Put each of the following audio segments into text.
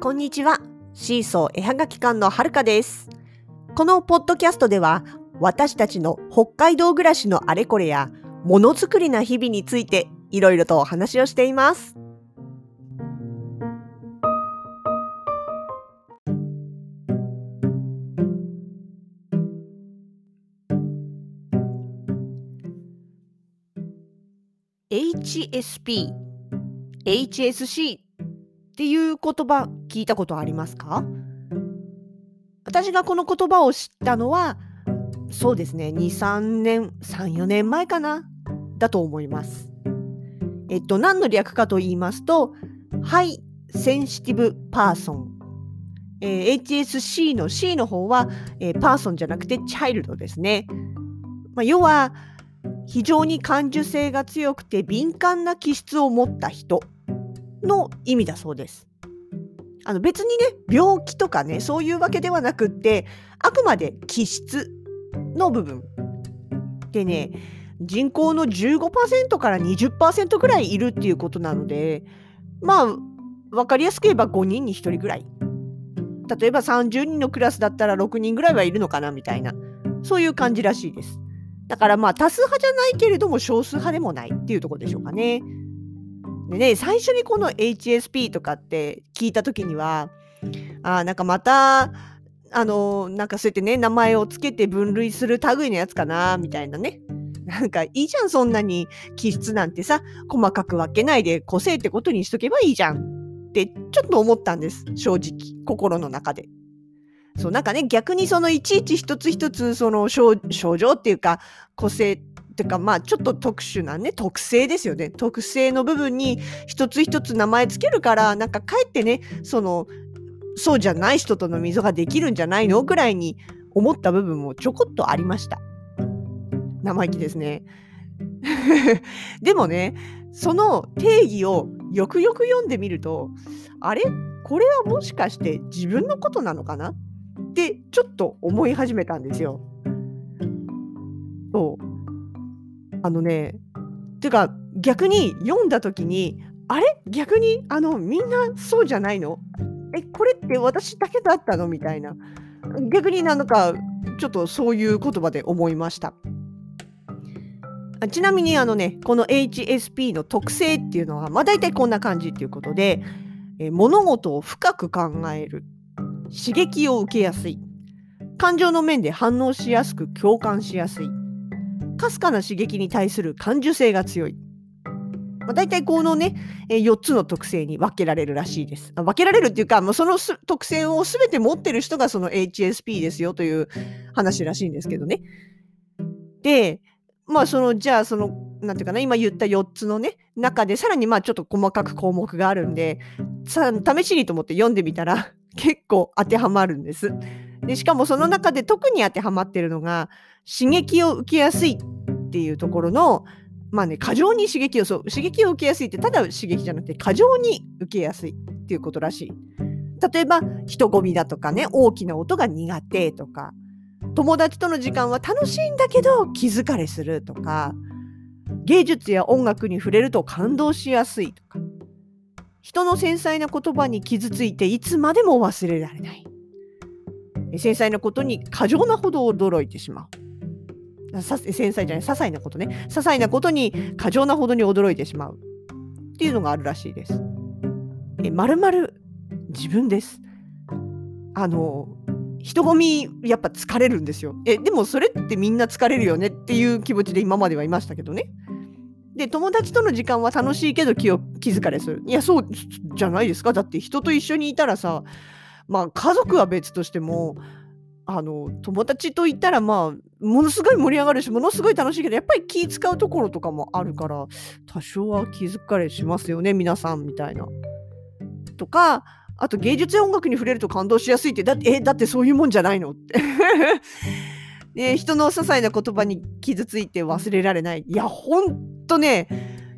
こんにちは。シーソー絵はがき館のはるかです。このポッドキャストでは、私たちの北海道暮らしのあれこれや、ものづくりな日々について、いろいろとお話をしています。HSP、HSC っていう言葉聞いたことありますか？私がこの言葉を知ったのはそうですね23年34年前かな？だと思います。えっと何の略かと言いますとハイセンシティブパーソン、えー HSC の C の方は、えー Person じゃなくて Child ですね。まあ、要は非常に感受性が強くて敏感な気質を持った人の意味だそうです。あの別にね病気とかねそういうわけではなくってあくまで気質の部分でね人口の15%から20%ぐらいいるっていうことなのでまあ分かりやすく言えば5人に1人ぐらい例えば30人のクラスだったら6人ぐらいはいるのかなみたいなそういう感じらしいですだからまあ多数派じゃないけれども少数派でもないっていうところでしょうかね。でね最初にこの HSP とかって聞いた時にはあなんかまたあのなんかそうやってね名前をつけて分類する類のやつかなみたいなね。なんかいいじゃんそんなに気質なんてさ細かく分けないで個性ってことにしとけばいいじゃん。ってちょっと思ったんです正直心の中で。そうなんかね逆にそのいちいち一つ一つその症状っていうか個性っていうかまあちょっと特殊なね特性ですよね。特性の部分に一つ一つ名前つけるからなんかかえってねそのそうじゃない人との溝ができるんじゃないのぐらいに思った部分もちょこっとありました。生意気ですね。でもねその定義をよくよく読んでみるとあれ？これはもしかして自分のことなのかな？ってちょっと思い始めたんですよ。そうあのねていうか逆に読んだ時にあれ？逆にあのみんなそうじゃないの？えこれって私だけだったの？みたいな。逆になんかちょっとそういう言葉で思いました。ちなみにあのねこの HSP の特性っていうのはまあ大体こんな感じっていうことで、え物事を深く考える。刺激を受けやすい。感情の面で反応しやすく共感しやすい。かすかな刺激に対する感受性が強い、まあ、大体このね、え4つの特性に分けられるらしいです。分けられるっていうか、もうその特性を全て持ってる人がその HSP ですよという話らしいんですけどね。でまあそのじゃあそのなんていうかな今言った4つのね中でさらにまあちょっと細かく項目があるんでさ試しにと思って読んでみたら結構当てはまるんです。でしかもその中で特に当てはまってるのが刺激を受けやすいっていうところのまあね過剰に刺激をそう刺激を受けやすいってただ刺激じゃなくて過剰に受けやすいっていうことらしい。例えば人混みだとかね大きな音が苦手とか友達との時間は楽しいんだけど気疲れするとか芸術や音楽に触れると感動しやすいとか人の繊細な言葉に傷ついていつまでも忘れられない繊細なことに過剰なほど驚いてしまう。さ繊細じゃない些細なことね。些細なことに過剰なほどに驚いてしまう。っていうのがあるらしいです。えまるまる自分です。あの人混みやっぱ疲れるんですよ。えでもそれってみんな疲れるよね。っていう気持ちで今まではいましたけどね。で友達との時間は楽しいけど気を気疲れする。いやそうじゃないですか。だって人と一緒にいたらさまあ家族は別としてもあの友達といたらまあものすごい盛り上がるしものすごい楽しいけどやっぱり気使うところとかもあるから多少は気疲れしますよね皆さんみたいな。とかあと芸術や音楽に触れると感動しやすいってだってえだってそういうもんじゃないの？って。で 人の些細な言葉に傷ついて忘れられない。いやほんとね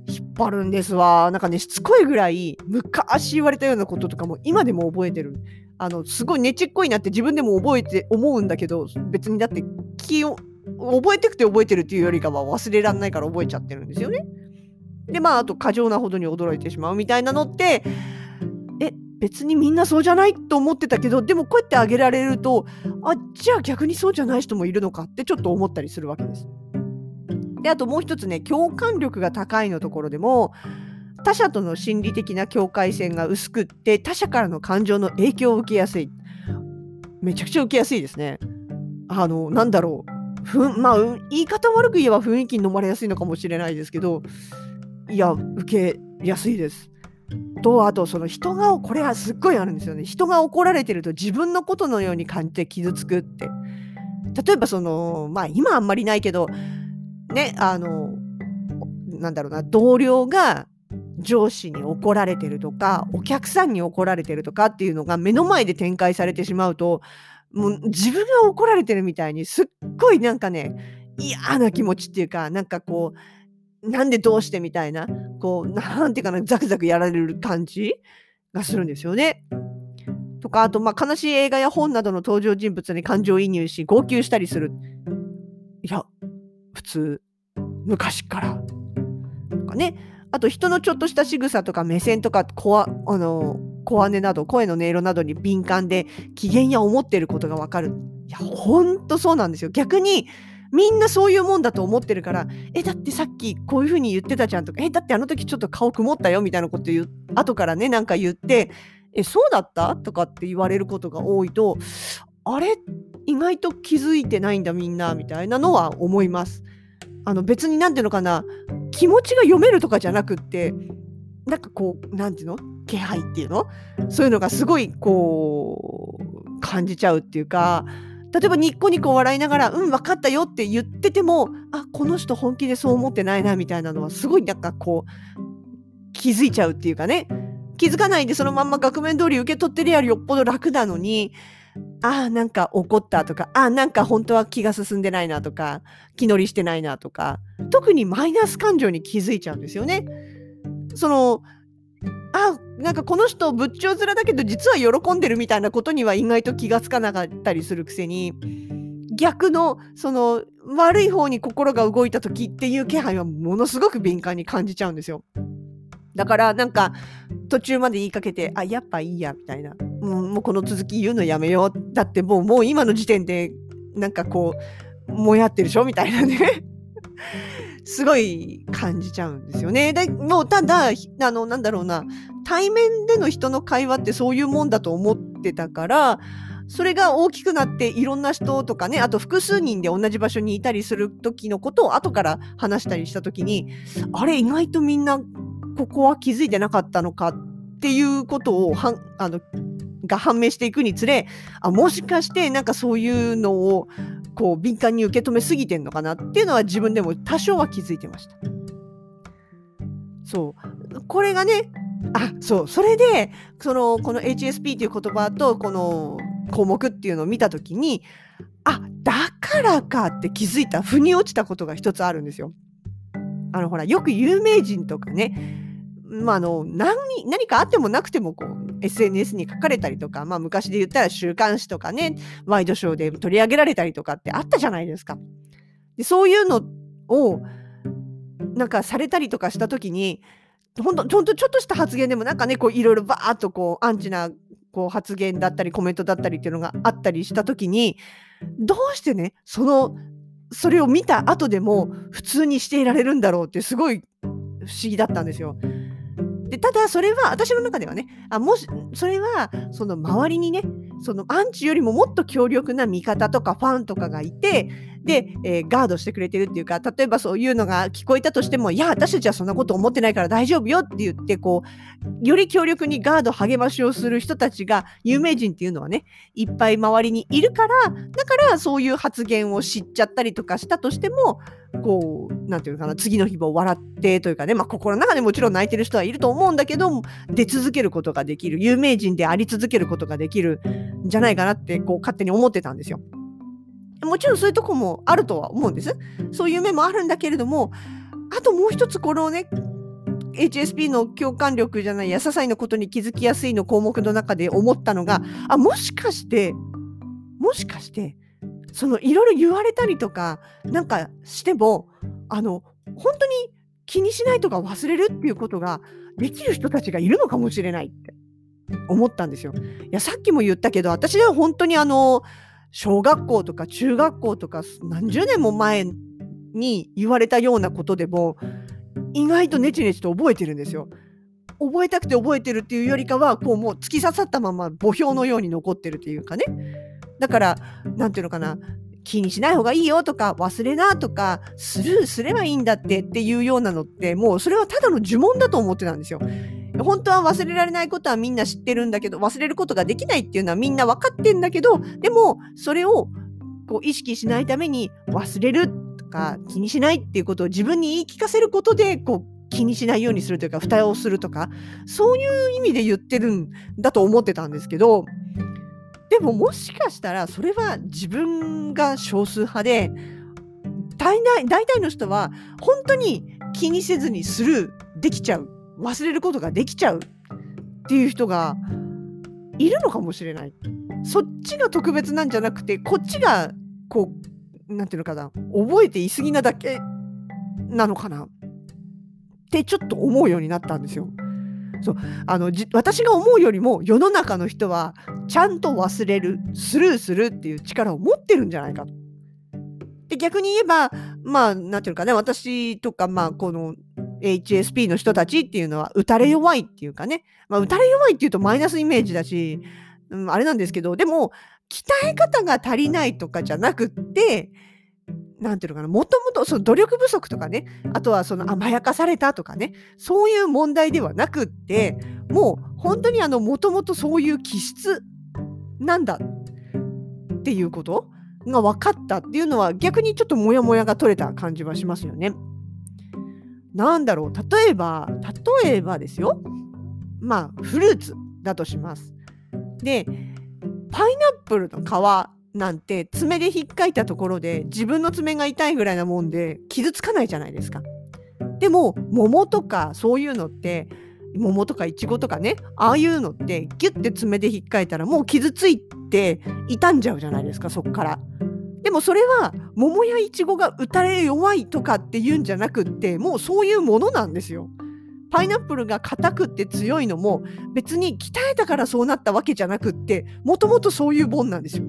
引っ張るんですわ。なんかねしつこいぐらい昔言われたようなこととかも今でも覚えてる。あのすごいねちっこいなって自分でも覚えて思うんだけど別にだって気を覚えてくて覚えてるっていうよりかは忘れらんないから覚えちゃってるんですよねでまああと過剰なほどに驚いてしまうみたいなのってえ別にみんなそうじゃないと思ってたけどでもこうやってあげられるとあじゃあ逆にそうじゃない人もいるのかってちょっと思ったりするわけです。であともう一つね共感力が高いのところでも他者との心理的な境界線が薄くって他者からの感情の影響を受けやすいめちゃくちゃ受けやすいですね。あのなんだろうふまあ言い方悪く言えば雰囲気に飲まれやすいのかもしれないですけどいや受けやすいです。とあとその人がこれはすっごいあるんですよね人が怒られてると自分のことのように感じて傷つくって例えばそのまあ今あんまりないけどねあのなんだろうな同僚が上司に怒られてるとかお客さんに怒られてるとかっていうのが目の前で展開されてしまうともう自分が怒られてるみたいにすっごいなんかね嫌な気持ちっていうかなんかこうなんでどうしてみたいなこうなんていうかなザクザクやられる感じがするんですよね。とかあとまあ悲しい映画や本などの登場人物に感情移入し号泣したりする。いや普通昔から。とかねあと人のちょっとした仕草とか目線とかこあの小姉など声の音色などに敏感で機嫌や思っていることがわかる。いやほんとそうなんですよ。逆にみんなそういうもんだと思ってるから、え、だってさっきこういう風に言ってたじゃんとか、え、だってあの時ちょっと顔曇ったよみたいなこと言う、後からね、なんか言って、え、そうだった？とかって言われることが多いと、あれ？意外と気づいてないんだみんなみたいなのは思います。あの別に何ていうのかな気持ちが読めるとかじゃなくってなんかこう何ていうの？気配っていうの？そういうのがすごいこう感じちゃうっていうか例えばニッコニコ笑いながら「うん分かったよ」って言っててもあこの人本気でそう思ってないなみたいなのはすごいなんかこう気づいちゃうっていうかね。気づかないでそのまんま額面通り受け取ってるやりよっぽど楽なのにああ、なんか怒ったとか、ああ、なんか本当は気が進んでないなとか、気乗りしてないなとか、特にマイナス感情に気づいちゃうんですよね。その、あなんかこの人仏頂面だけど実は喜んでるみたいなことには意外と気がつかなかったりするくせに逆のその悪い方に心が動いた時っていう気配はものすごく敏感に感じちゃうんですよ。だからなんか途中まで言いかけてあやっぱいいやみたいな、う、もうこの続き言うのやめようだってもうもう今の時点でなんかこうもやってるでしょみたいなね すごい感じちゃうんですよね。でもうただあのなんだろうな対面での人の会話ってそういうもんだと思ってたからそれが大きくなっていろんな人とかねあと複数人で同じ場所にいたりする時のことを後から話したりした時にあれ意外とみんなここは気づいてなかったのかっていうことをはあのが判明していくにつれあもしかしてなんかそういうのをこう敏感に受け止めすぎてんのかなっていうのは自分でも多少は気づいてました。そうこれがねあそうそれでそのこの HSP っていう言葉とこの項目っていうのを見た時にあだからかって気づいた腑に落ちたことが一つあるんですよ。あのほらよく有名人とかねまあ、あの何何かあってもなくてもこう SNS に書かれたりとか、まあ、昔で言ったら週刊誌とかねワイドショーで取り上げられたりとかってあったじゃないですか。でそういうのをなんかされたりとかした時に本当ちょっとちょっとした発言でもなんかねこういろいろバーッとこうアンチなこう発言だったりコメントだったりっていうのがあったりした時にどうしてねそのそれを見た後でも普通にしていられるんだろうってすごい不思議だったんですよ。でただそれは私の中ではねあもしそれはその周りにねそのアンチよりももっと強力な味方とかファンとかがいてで、えー、ガードしてくれてるっていうか例えばそういうのが聞こえたとしてもいや私たちはそんなこと思ってないから大丈夫よって言ってこうより強力にガード励ましをする人たちが有名人っていうのはねいっぱい周りにいるからだからそういう発言を知っちゃったりとかしたとしてもこうなんていうのかな次の日も笑ってというかね、まあ、心の中でもちろん泣いてる人はいると思うんだけど出続けることができる有名人であり続けることができるんじゃないかなってこう勝手に思ってたんですよ。もちろんそういうとこもあるとは思うんです。そういう面もあるんだけれども、あともう一つこのね、HSP の共感力じゃないや、些細なことに気づきやすいの項目の中で思ったのが、あ、もしかして、もしかして、そのいろいろ言われたりとか、なんかしても、あの、本当に気にしないとか忘れるっていうことができる人たちがいるのかもしれないって。思ったんですよ。いや、さっきも言ったけど、私は本当にあの、小学校とか中学校とか何十年も前に言われたようなことでも、意外とネチネチと覚えてるんですよ。覚えたくて覚えてるっていうよりかは、こうもう突き刺さったまま墓標のように残ってるっていうかね。だから、なんていうのかな、気にしない方がいいよとか、忘れなとか、スルーすればいいんだってっていうようなのって、もうそれはただの呪文だと思ってたんですよ。本当は忘れられないことはみんな知ってるんだけど、忘れることができないっていうのはみんな分かってんだけど、でも、それをこう意識しないために忘れるとか気にしないっていうことを自分に言い聞かせることで、こう気にしないようにするというか、蓋をするとか、そういう意味で言ってるんだと思ってたんですけど、でももしかしたらそれは自分が少数派で、大体大体の人は本当に気にせずにスルーできちゃう。忘れることができちゃうっていう人がいるのかもしれない。そっちが特別なんじゃなくて、こっちがこう、なんていうのかな、覚えていすぎなだけなのかなってちょっと思うようになったんですよ。そうあの私が思うよりも世の中の人はちゃんと忘れるスルーするっていう力を持ってるんじゃないかと。で逆に言えばまあなんていうのかね私とかまあこの HSP の人たちっていうのは打たれ弱いっていうかね、まあ、打たれ弱いっていうとマイナスイメージだし、うん、あれなんですけどでも鍛え方が足りないとかじゃなくってなんていうのかな、もともとその努力不足とかね、あとはその甘やかされたとかね、そういう問題ではなくって、もう本当にあの、もともとそういう気質なんだっていうことが分かったっていうのは逆にちょっとモヤモヤが取れた感じはしますよね。なんだろう、例えば、例えばですよ。まあ、フルーツだとします。で、パイナップルの皮なんて爪でひっかいたところで自分の爪が痛いぐらいなもんで傷つかないじゃないですか。でも桃とかそういうのって桃とかいちごとかねああいうのってギュッて爪でひっかいたらもう傷ついて傷んじゃうじゃないですかそっから。でもそれは桃やいちごが打たれ弱いとかっていうんじゃなくってもうそういうものなんですよ。パイナップルが硬くって強いのも別に鍛えたからそうなったわけじゃなくってもともとそういうもんなんですよ。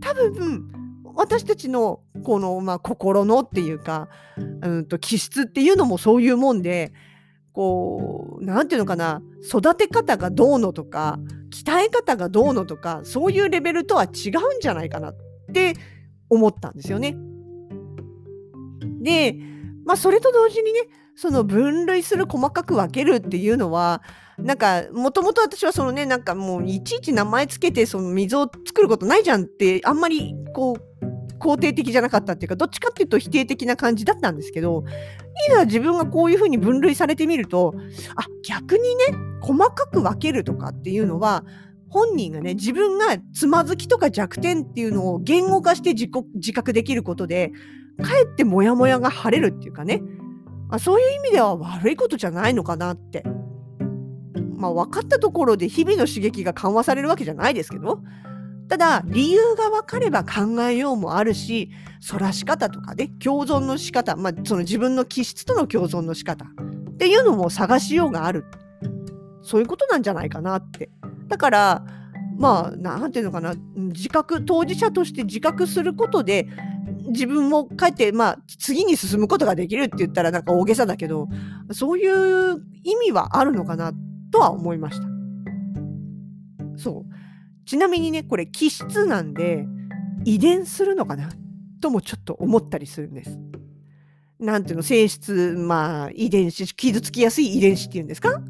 多分私たちのこの、まあ、心のっていうか、うんと、気質っていうのもそういうもんでこう何て言うのかな育て方がどうのとか鍛え方がどうのとかそういうレベルとは違うんじゃないかなって思ったんですよね。でまあそれと同時にねその分類する細かく分けるっていうのはなんかもともと私はそのねなんかもういちいち名前つけてその水を作ることないじゃんってあんまりこう肯定的じゃなかったっていうかどっちかっていうと否定的な感じだったんですけどいざ自分がこういうふうに分類されてみるとあ逆にね細かく分けるとかっていうのは本人がね自分がつまずきとか弱点っていうのを言語化して自自覚できることでかえってモヤモヤが晴れるっていうかねあそういう意味では悪いことじゃないのかなってまあ、分かったところで日々の刺激が緩和されるわけじゃないですけど、ただ、理由が分かれば考えようもあるし、反らし方とかね、共存の仕方、まあ、その自分の気質との共存の仕方っていうのも探しようがある。そういうことなんじゃないかなって。だから、まあ、なんていうのかな、自覚、当事者として自覚することで、自分も帰って、まあ、次に進むことができるって言ったらなんか大げさだけど、そういう意味はあるのかなとは思いました。そう。ちなみにね、これ気質なんで遺伝するのかなともちょっと思ったりするんです。なんていうの、性質、まあ、遺伝子、傷つきやすい遺伝子っていうんですか？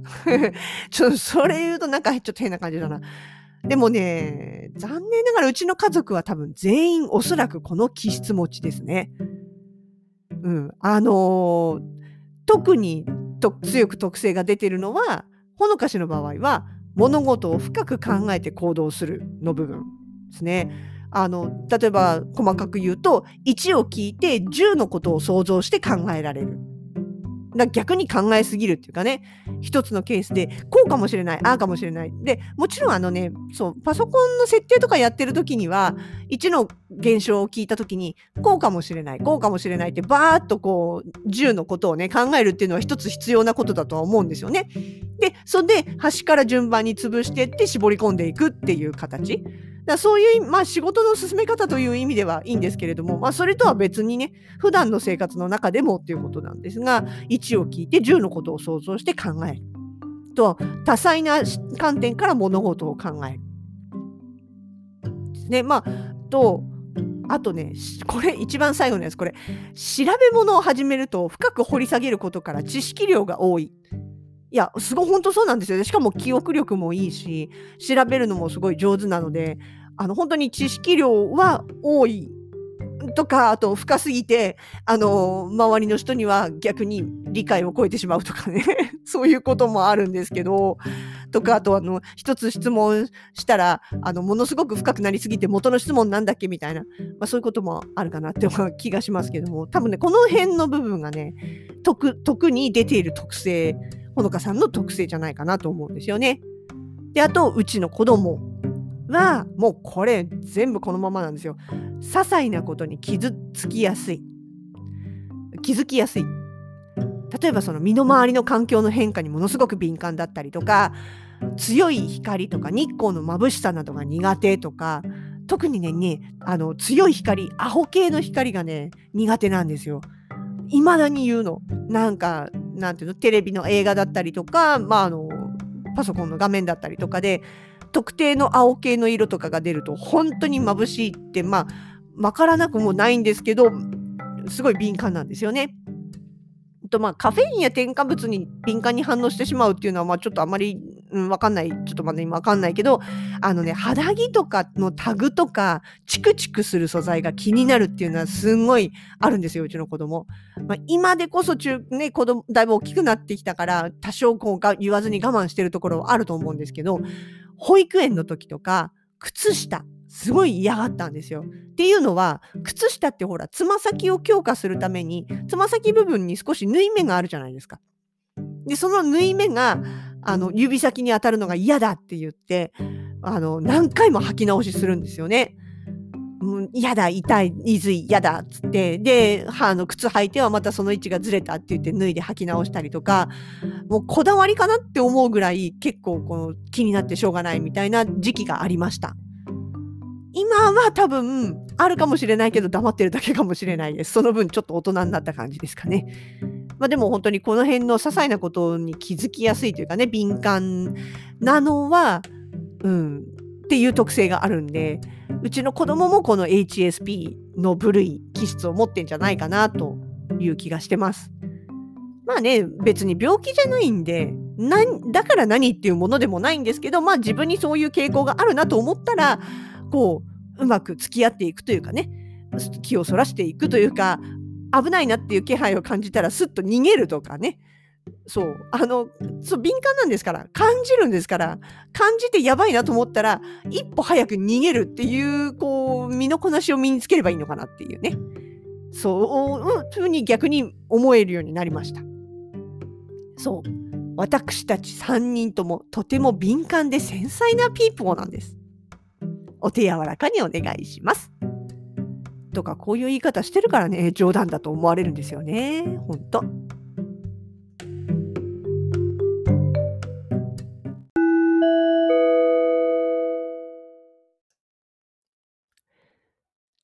ちょっと、それ言うとなんかちょっと変な感じだな。でもね、残念ながらうちの家族は多分全員おそらくこの気質持ちですね。うん。あのー、特にと強く特性が出てるのは、ほのかしの場合は物事を深く考えて行動するの部分ですね。あの例えば細かく言うと1を聞いて10のことを想像して考えられる。だ逆に考えすぎるっていうかね、一つのケースで、こうかもしれない、ああかもしれない。で、もちろんあのね、そう、パソコンの設定とかやってる時には、1の現象を聞いた時に、こうかもしれない、こうかもしれないって、バーっとこう、10のことをね、考えるっていうのは一つ必要なことだとは思うんですよね。で、それで端から順番に潰してって絞り込んでいくっていう形。だそういう、まあ、仕事の進め方という意味ではいいんですけれども、まあ、それとは別にね、普段の生活の中でもっていうことなんですが、1を聞いて10のことを想像して考える。と、多彩な観点から物事を考える。ね。まあ、と、あとね、これ一番最後のやつ、これ、調べ物を始めると深く掘り下げることから知識量が多い。いや、すごい本当そうなんですよね。しかも記憶力もいいし、調べるのもすごい上手なので、あの、本当に知識量は多いとか、あと深すぎて、あの、周りの人には逆に理解を超えてしまうとかね、そういうこともあるんですけど、とか、あとあの、一つ質問したら、あの、ものすごく深くなりすぎて元の質問なんだっけみたいな、まあそういうこともあるかなって気がしますけども、多分ね、この辺の部分がね、特、特に出ている特性ほのかさんの特性じゃないかなと思うんですよね。で、あと、うちの子供は、もうこれ全部このままなんですよ。些細なことに傷つきやすい。気づきやすい。例えばその身の回りの環境の変化にものすごく敏感だったりとか、強い光とか日光の眩しさなどが苦手とか、特にね、ねあの強い光、アホ系の光がね、苦手なんですよ。未だに言うの。なんか、なんていうの、テレビの映画だったりとか、まあ、あの、パソコンの画面だったりとかで、特定の青系の色とかが出ると、本当に眩しいって、まあ、わからなくもないんですけど、すごい敏感なんですよね。とまあ、カフェインや添加物に敏感に反応してしまうっていうのは、まあ、ちょっとあまり、うん、わかんない。ちょっとまだ今わかんないけど、あのね、肌着とかのタグとか、チクチクする素材が気になるっていうのはすんごいあるんですよ、うちの子供。まあ、今でこそ中、ね、子供、だいぶ大きくなってきたから、多少こうが言わずに我慢してるところはあると思うんですけど、保育園の時とか、靴下、すごい嫌がったんですよ。っていうのは靴下ってほらつま先を強化するためにつま先部分に少し縫い目があるじゃないですか。でその縫い目があの指先に当たるのが嫌だって言ってあの何回も履き直しするんですよね。嫌、うん、だ痛いいずい嫌だっつってであの靴履いてはまたその位置がずれたって言って脱いで履き直したりとかもうこだわりかなって思うぐらい結構この気になってしょうがないみたいな時期がありました。今は多分あるかもしれないけど黙ってるだけかもしれないです。その分ちょっと大人になった感じですかね。まあでも本当にこの辺の些細なことに気づきやすいというかね、敏感なのは、うん、っていう特性があるんで、うちの子供もこの HSP の部類、気質を持ってんじゃないかなという気がしてます。まあね、別に病気じゃないんでな、だから何っていうものでもないんですけど、まあ自分にそういう傾向があるなと思ったら、こう、うまく付き合っていくというかね、気をそらしていくというか、危ないなっていう気配を感じたらすっと逃げるとかね。そう。あの、そう、敏感なんですから、感じるんですから、感じてやばいなと思ったら、一歩早く逃げるっていう、こう、身のこなしを身につければいいのかなっていうね。そう、ふうに逆に思えるようになりました。そう。私たち3人ともとても敏感で繊細なピーポーなんです。お手柔らかにお願いします。とか、こういう言い方してるからね、冗談だと思われるんですよね。ほんと。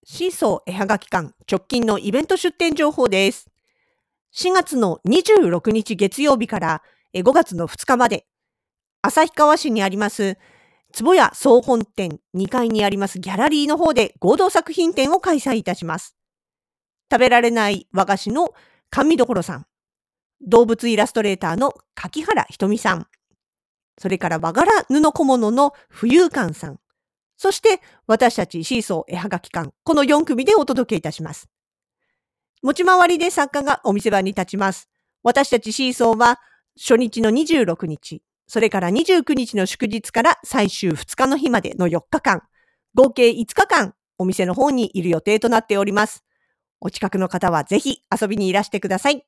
シーソー絵はがき館直近のイベント出店情報です。4月の26日月曜日から5月の2日まで、旭川市にあります坪屋総本店2階にありますギャラリーの方で合同作品展を開催いたします。食べられない和菓子の甘味どさん、動物イラストレーターの柿原ひとみさん、それから和柄布小物の浮遊館さん、そして私たちシーソー絵はがき館、この4組でお届けいたします。持ち回りで作家がお店場に立ちます。私たちシーソーは初日の26日、それから29日の祝日から最終2日の日までの4日間、合計5日間、お店の方にいる予定となっております。お近くの方はぜひ遊びにいらしてください。